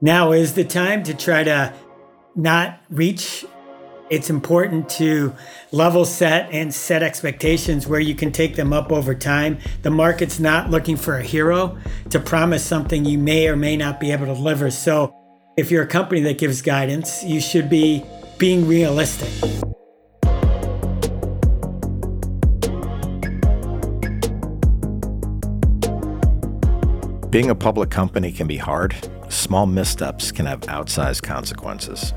Now is the time to try to not reach. It's important to level set and set expectations where you can take them up over time. The market's not looking for a hero to promise something you may or may not be able to deliver. So, if you're a company that gives guidance, you should be being realistic. Being a public company can be hard. Small missteps can have outsized consequences.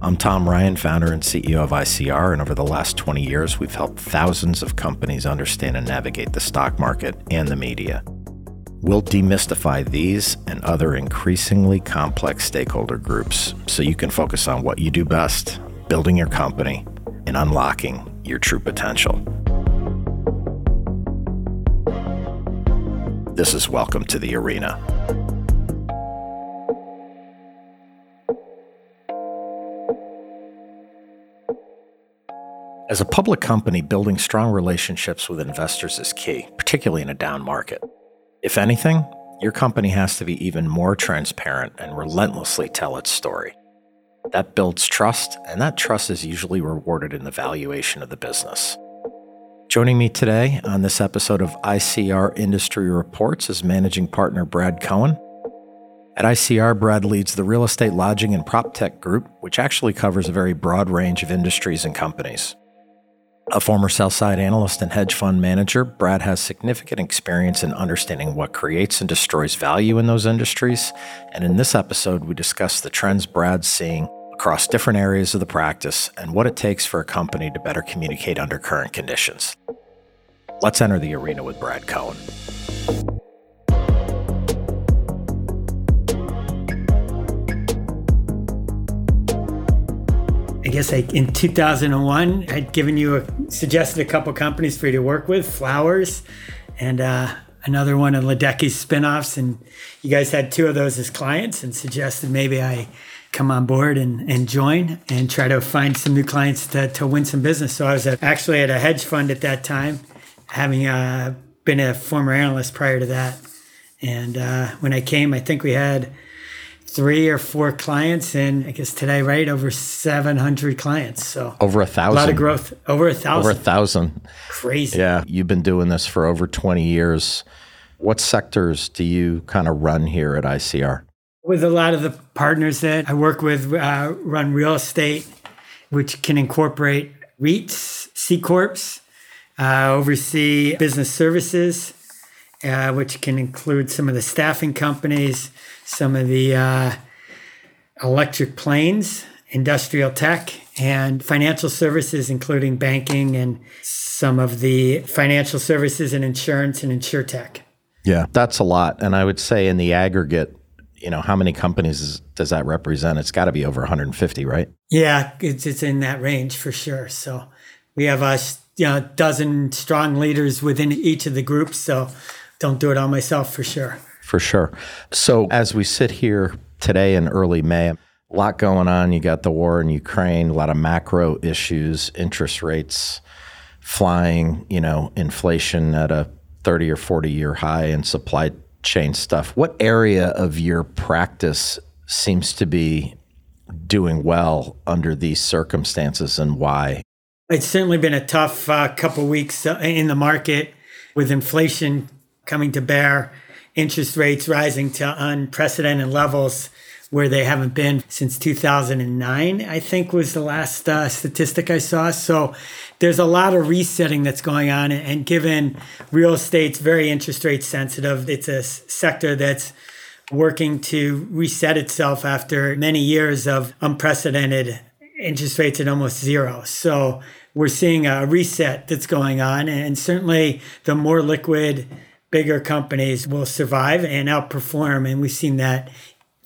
I'm Tom Ryan, founder and CEO of ICR, and over the last 20 years, we've helped thousands of companies understand and navigate the stock market and the media. We'll demystify these and other increasingly complex stakeholder groups so you can focus on what you do best building your company and unlocking your true potential. This is Welcome to the Arena. As a public company, building strong relationships with investors is key, particularly in a down market. If anything, your company has to be even more transparent and relentlessly tell its story. That builds trust, and that trust is usually rewarded in the valuation of the business. Joining me today on this episode of ICR Industry Reports is managing partner Brad Cohen. At ICR, Brad leads the real estate lodging and prop tech group, which actually covers a very broad range of industries and companies. A former sell side analyst and hedge fund manager, Brad has significant experience in understanding what creates and destroys value in those industries. And in this episode, we discuss the trends Brad's seeing across different areas of the practice and what it takes for a company to better communicate under current conditions. Let's enter the arena with Brad Cohen. I guess like in 2001, I'd given you a suggested a couple companies for you to work with, Flowers, and uh, another one of Ledecky's spinoffs, and you guys had two of those as clients, and suggested maybe I come on board and, and join and try to find some new clients to, to win some business. So I was actually at a hedge fund at that time, having uh, been a former analyst prior to that. And uh, when I came, I think we had three or four clients, and I guess today, right, over 700 clients. So over a thousand. A lot of growth. Over a thousand. Over a thousand. Crazy. Yeah. You've been doing this for over 20 years. What sectors do you kind of run here at ICR? with a lot of the partners that I work with, uh, run real estate, which can incorporate REITs, C Corps, uh, oversee business services, uh, which can include some of the staffing companies, some of the uh, electric planes, industrial tech, and financial services, including banking and some of the financial services and insurance and insure tech. Yeah, that's a lot. And I would say in the aggregate, you know, how many companies does that represent? It's got to be over 150, right? Yeah, it's, it's in that range for sure. So we have a you know, dozen strong leaders within each of the groups. So don't do it all myself for sure. For sure. So as we sit here today in early May, a lot going on. You got the war in Ukraine, a lot of macro issues, interest rates flying, you know, inflation at a 30 or 40 year high and supply chain stuff, what area of your practice seems to be doing well under these circumstances and why? It's certainly been a tough uh, couple weeks uh, in the market with inflation coming to bear, interest rates rising to unprecedented levels where they haven't been since 2009, I think was the last uh, statistic I saw. So there's a lot of resetting that's going on. And given real estate's very interest rate sensitive, it's a sector that's working to reset itself after many years of unprecedented interest rates at almost zero. So we're seeing a reset that's going on. And certainly the more liquid, bigger companies will survive and outperform. And we've seen that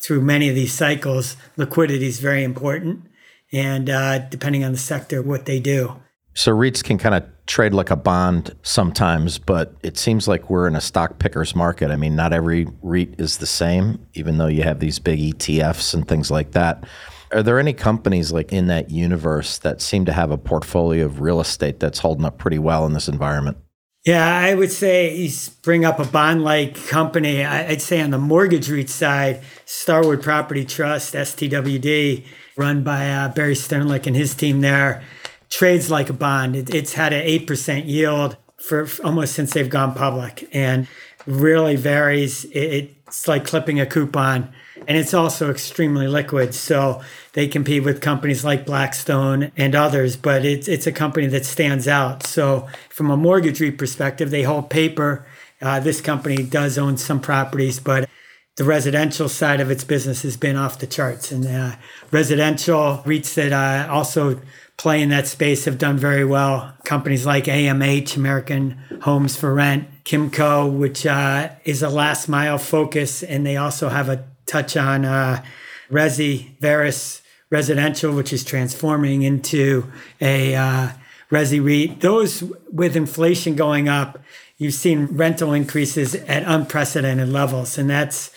through many of these cycles, liquidity is very important. And uh, depending on the sector, what they do. So REITs can kind of trade like a bond sometimes, but it seems like we're in a stock pickers market. I mean, not every REIT is the same, even though you have these big ETFs and things like that. Are there any companies like in that universe that seem to have a portfolio of real estate that's holding up pretty well in this environment? Yeah, I would say you bring up a bond like company. I'd say on the mortgage REIT side, Starwood Property Trust, STWD, run by uh, Barry Sternlicht and his team there trades like a bond. It, it's had an 8% yield for, for, almost since they've gone public and really varies. It, it's like clipping a coupon. And it's also extremely liquid. So they compete with companies like Blackstone and others, but it's, it's a company that stands out. So, from a mortgage REIT perspective, they hold paper. Uh, this company does own some properties, but the residential side of its business has been off the charts. And uh, residential REITs that uh, also play in that space have done very well. Companies like AMH, American Homes for Rent, Kimco, which uh, is a last mile focus, and they also have a touch on uh, Resi, Veris Residential, which is transforming into a uh, Resi REIT. Those with inflation going up, you've seen rental increases at unprecedented levels, and that's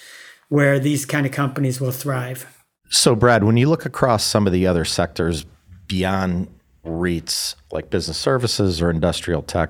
where these kind of companies will thrive. So, Brad, when you look across some of the other sectors beyond REITs like business services or industrial tech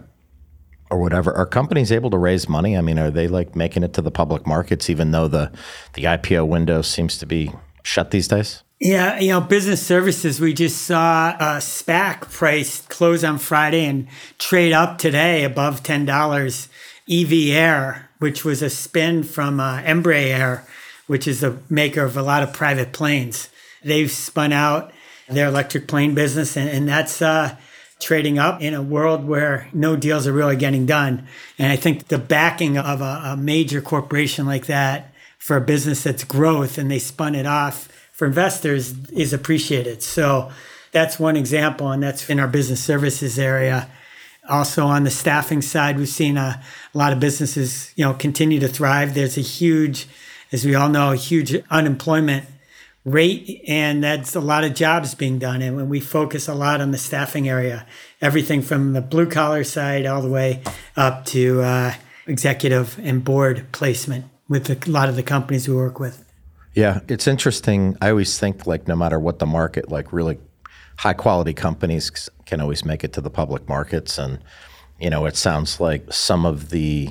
or whatever, are companies able to raise money? I mean, are they like making it to the public markets even though the the IPO window seems to be shut these days? Yeah, you know, business services, we just saw a SPAC price close on Friday and trade up today above $10. Eve Air, which was a spin from uh, Embraer, which is a maker of a lot of private planes. They've spun out their electric plane business, and, and that's uh, trading up in a world where no deals are really getting done. And I think the backing of a, a major corporation like that for a business that's growth and they spun it off for investors is appreciated. So that's one example, and that's in our business services area. Also on the staffing side, we've seen a, a lot of businesses, you know, continue to thrive. There's a huge, as we all know, a huge unemployment rate and that's a lot of jobs being done and when we focus a lot on the staffing area. Everything from the blue collar side all the way up to uh, executive and board placement with a lot of the companies we work with. Yeah it's interesting. I always think like no matter what the market like really high quality companies can always make it to the public markets and you know it sounds like some of the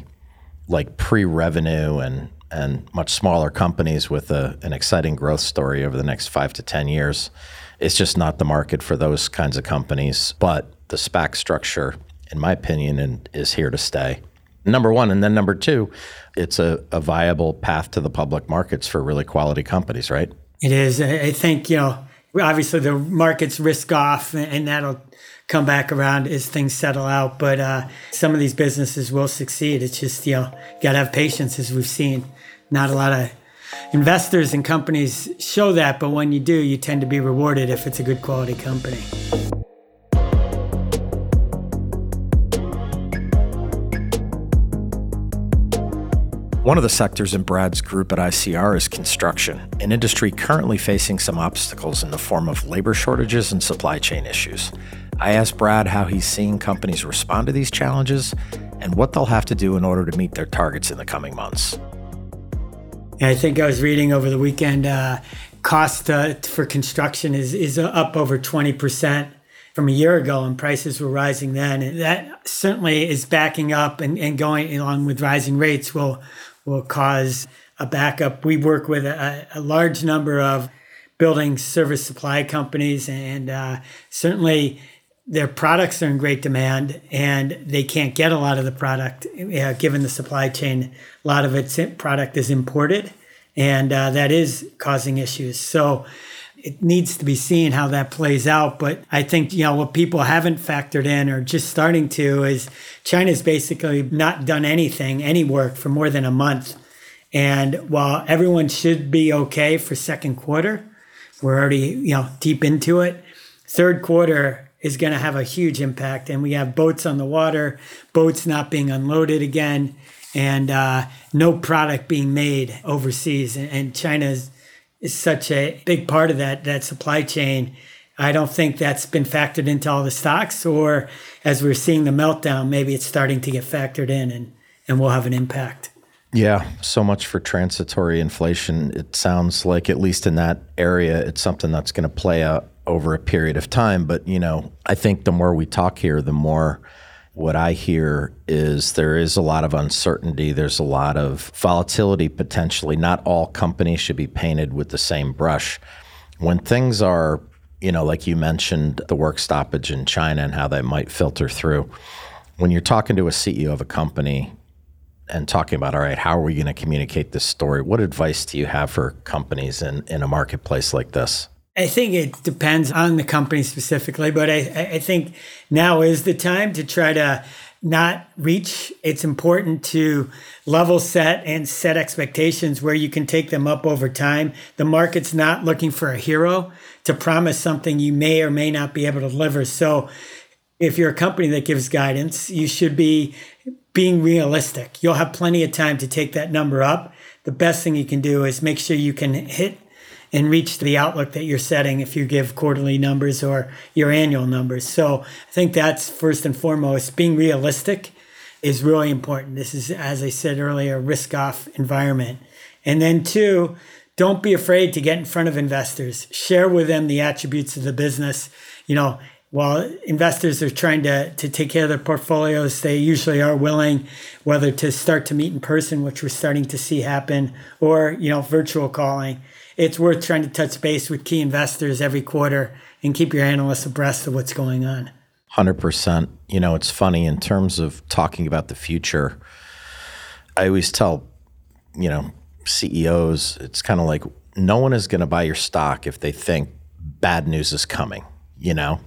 like pre-revenue and and much smaller companies with a, an exciting growth story over the next five to 10 years. It's just not the market for those kinds of companies. But the SPAC structure, in my opinion, is here to stay. Number one. And then number two, it's a, a viable path to the public markets for really quality companies, right? It is. I think, you know, obviously the market's risk off and that'll come back around as things settle out. But uh, some of these businesses will succeed. It's just, you know, got to have patience as we've seen not a lot of investors and companies show that, but when you do, you tend to be rewarded if it's a good quality company. One of the sectors in Brad's group at ICR is construction, an industry currently facing some obstacles in the form of labor shortages and supply chain issues. I asked Brad how he's seeing companies respond to these challenges and what they'll have to do in order to meet their targets in the coming months. I think I was reading over the weekend, uh, cost uh, for construction is, is up over 20% from a year ago, and prices were rising then. And that certainly is backing up and, and going along with rising rates will, will cause a backup. We work with a, a large number of building service supply companies, and uh, certainly their products are in great demand and they can't get a lot of the product uh, given the supply chain. A lot of its product is imported and uh, that is causing issues. So it needs to be seen how that plays out. But I think, you know, what people haven't factored in or just starting to is China's basically not done anything, any work for more than a month. And while everyone should be okay for second quarter, we're already, you know, deep into it. Third quarter, is going to have a huge impact. And we have boats on the water, boats not being unloaded again, and uh, no product being made overseas. And China's is such a big part of that that supply chain. I don't think that's been factored into all the stocks, or as we're seeing the meltdown, maybe it's starting to get factored in and, and will have an impact. Yeah, so much for transitory inflation. It sounds like, at least in that area, it's something that's going to play out over a period of time. But, you know, I think the more we talk here, the more what I hear is there is a lot of uncertainty. There's a lot of volatility potentially. Not all companies should be painted with the same brush. When things are, you know, like you mentioned, the work stoppage in China and how that might filter through. When you're talking to a CEO of a company and talking about, all right, how are we going to communicate this story? What advice do you have for companies in, in a marketplace like this? I think it depends on the company specifically, but I, I think now is the time to try to not reach. It's important to level set and set expectations where you can take them up over time. The market's not looking for a hero to promise something you may or may not be able to deliver. So, if you're a company that gives guidance, you should be being realistic. You'll have plenty of time to take that number up. The best thing you can do is make sure you can hit and reach the outlook that you're setting if you give quarterly numbers or your annual numbers. So I think that's first and foremost. Being realistic is really important. This is, as I said earlier, a risk off environment. And then, two, don't be afraid to get in front of investors. Share with them the attributes of the business. You know, while investors are trying to, to take care of their portfolios, they usually are willing, whether to start to meet in person, which we're starting to see happen, or, you know, virtual calling it's worth trying to touch base with key investors every quarter and keep your analysts abreast of what's going on. 100%. You know, it's funny in terms of talking about the future. I always tell, you know, CEOs, it's kind of like no one is going to buy your stock if they think bad news is coming, you know?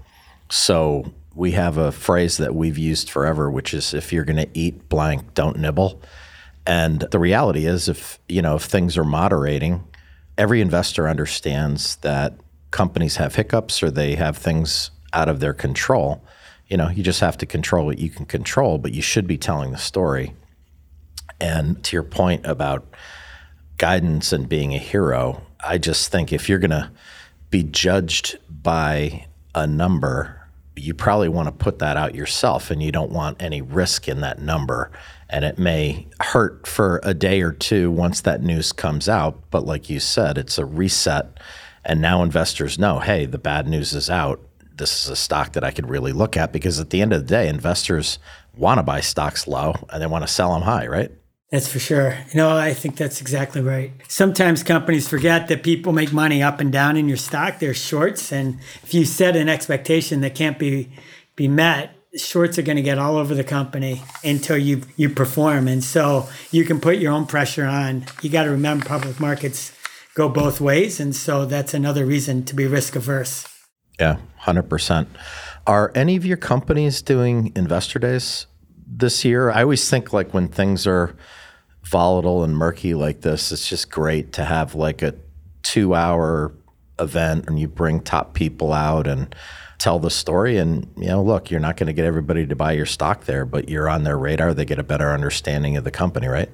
So we have a phrase that we've used forever, which is if you're going to eat blank, don't nibble. And the reality is if, you know, if things are moderating, every investor understands that companies have hiccups or they have things out of their control. You know, you just have to control what you can control, but you should be telling the story. And to your point about guidance and being a hero, I just think if you're going to be judged by a number, you probably want to put that out yourself and you don't want any risk in that number and it may hurt for a day or two once that news comes out. But like you said, it's a reset. And now investors know hey, the bad news is out. This is a stock that I could really look at because at the end of the day, investors want to buy stocks low and they want to sell them high, right? That's for sure. You know, I think that's exactly right. Sometimes companies forget that people make money up and down in your stock. There's shorts. And if you set an expectation that can't be, be met, shorts are going to get all over the company until you you perform. And so you can put your own pressure on. You got to remember public markets go both ways. And so that's another reason to be risk averse. Yeah 100% are any of your companies doing investor days this year? I always think like when things are volatile and murky like this it's just great to have like a two hour event and you bring top people out and tell the story. And, you know, look, you're not going to get everybody to buy your stock there, but you're on their radar. They get a better understanding of the company, right?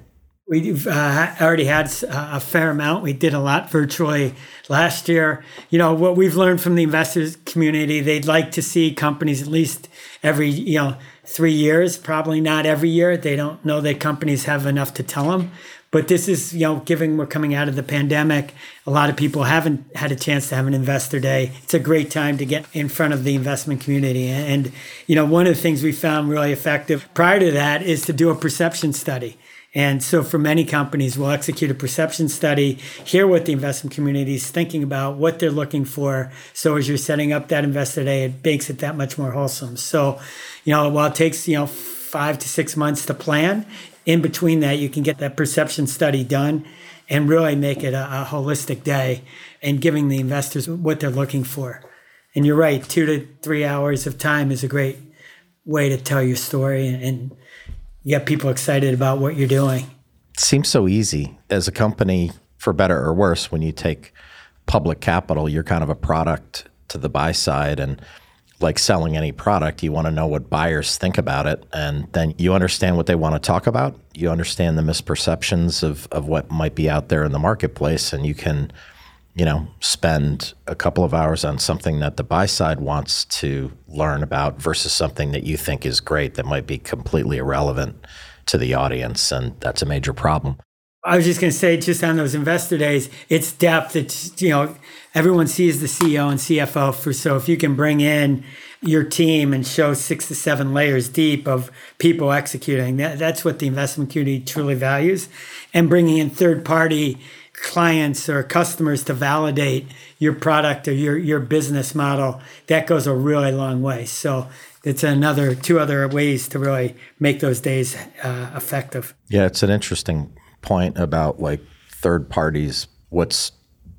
We've uh, already had a fair amount. We did a lot virtually last year. You know, what we've learned from the investors community, they'd like to see companies at least every, you know, three years, probably not every year. They don't know that companies have enough to tell them. But this is, you know, given we're coming out of the pandemic, a lot of people haven't had a chance to have an investor day. It's a great time to get in front of the investment community. And, you know, one of the things we found really effective prior to that is to do a perception study. And so for many companies, we'll execute a perception study, hear what the investment community is thinking about, what they're looking for. So as you're setting up that investor day, it makes it that much more wholesome. So, you know, while it takes, you know, five to six months to plan, in between that, you can get that perception study done and really make it a, a holistic day and giving the investors what they're looking for. And you're right, two to three hours of time is a great way to tell your story and, get people excited about what you're doing. It seems so easy as a company, for better or worse, when you take public capital, you're kind of a product to the buy side. And like selling any product, you want to know what buyers think about it. And then you understand what they want to talk about. You understand the misperceptions of, of what might be out there in the marketplace. And you can you know, spend a couple of hours on something that the buy side wants to learn about versus something that you think is great that might be completely irrelevant to the audience. And that's a major problem. I was just going to say, just on those investor days, it's depth. It's, you know, everyone sees the CEO and CFO for, so if you can bring in your team and show six to seven layers deep of people executing, that, that's what the investment community truly values. And bringing in third party clients or customers to validate your product or your, your business model, that goes a really long way. So it's another two other ways to really make those days uh, effective. Yeah, it's an interesting point about like third parties. What's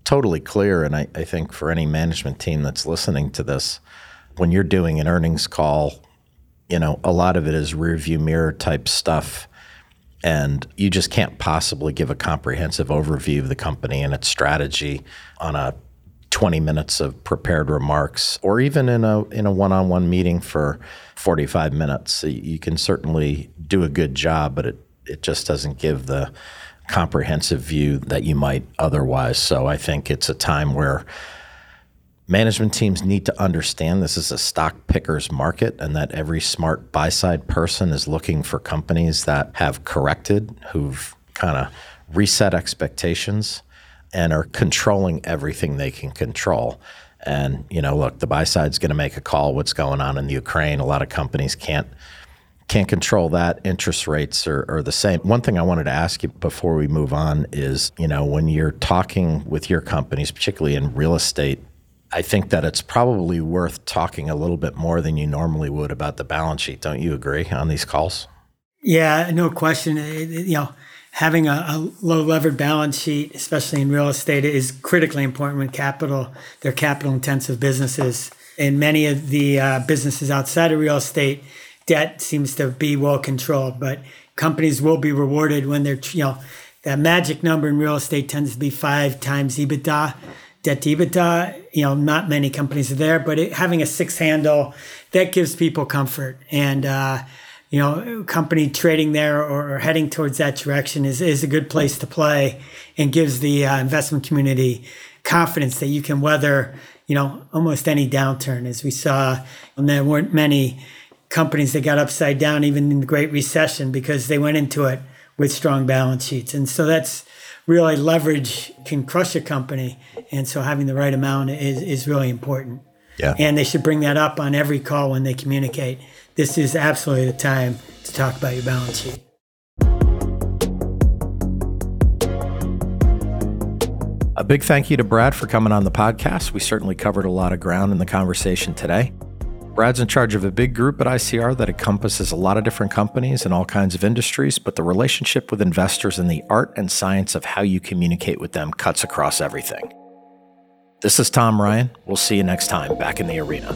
totally clear, and I, I think for any management team that's listening to this, when you're doing an earnings call, you know, a lot of it is rearview mirror type stuff and you just can't possibly give a comprehensive overview of the company and its strategy on a 20 minutes of prepared remarks or even in a in a one-on-one meeting for 45 minutes you can certainly do a good job but it it just doesn't give the comprehensive view that you might otherwise so i think it's a time where Management teams need to understand this is a stock picker's market and that every smart buy side person is looking for companies that have corrected, who've kind of reset expectations and are controlling everything they can control. And, you know, look, the buy side's going to make a call what's going on in the Ukraine. A lot of companies can't can't control that. Interest rates are, are the same. One thing I wanted to ask you before we move on is, you know, when you're talking with your companies, particularly in real estate, I think that it's probably worth talking a little bit more than you normally would about the balance sheet. Don't you agree on these calls? Yeah, no question. You know, having a, a low levered balance sheet, especially in real estate, is critically important when capital, they're capital intensive businesses. And many of the uh, businesses outside of real estate, debt seems to be well controlled, but companies will be rewarded when they're, you know, that magic number in real estate tends to be five times EBITDA debt to EBITDA. You know, not many companies are there, but it, having a six handle that gives people comfort. And, uh, you know, company trading there or, or, heading towards that direction is, is a good place to play and gives the uh, investment community confidence that you can weather, you know, almost any downturn. As we saw, and there weren't many companies that got upside down even in the Great Recession because they went into it with strong balance sheets. And so that's really leverage can crush a company. And so having the right amount is, is really important. Yeah. And they should bring that up on every call when they communicate. This is absolutely the time to talk about your balance sheet. A big thank you to Brad for coming on the podcast. We certainly covered a lot of ground in the conversation today. Brad's in charge of a big group at ICR that encompasses a lot of different companies and all kinds of industries, but the relationship with investors and the art and science of how you communicate with them cuts across everything. This is Tom Ryan. We'll see you next time back in the arena.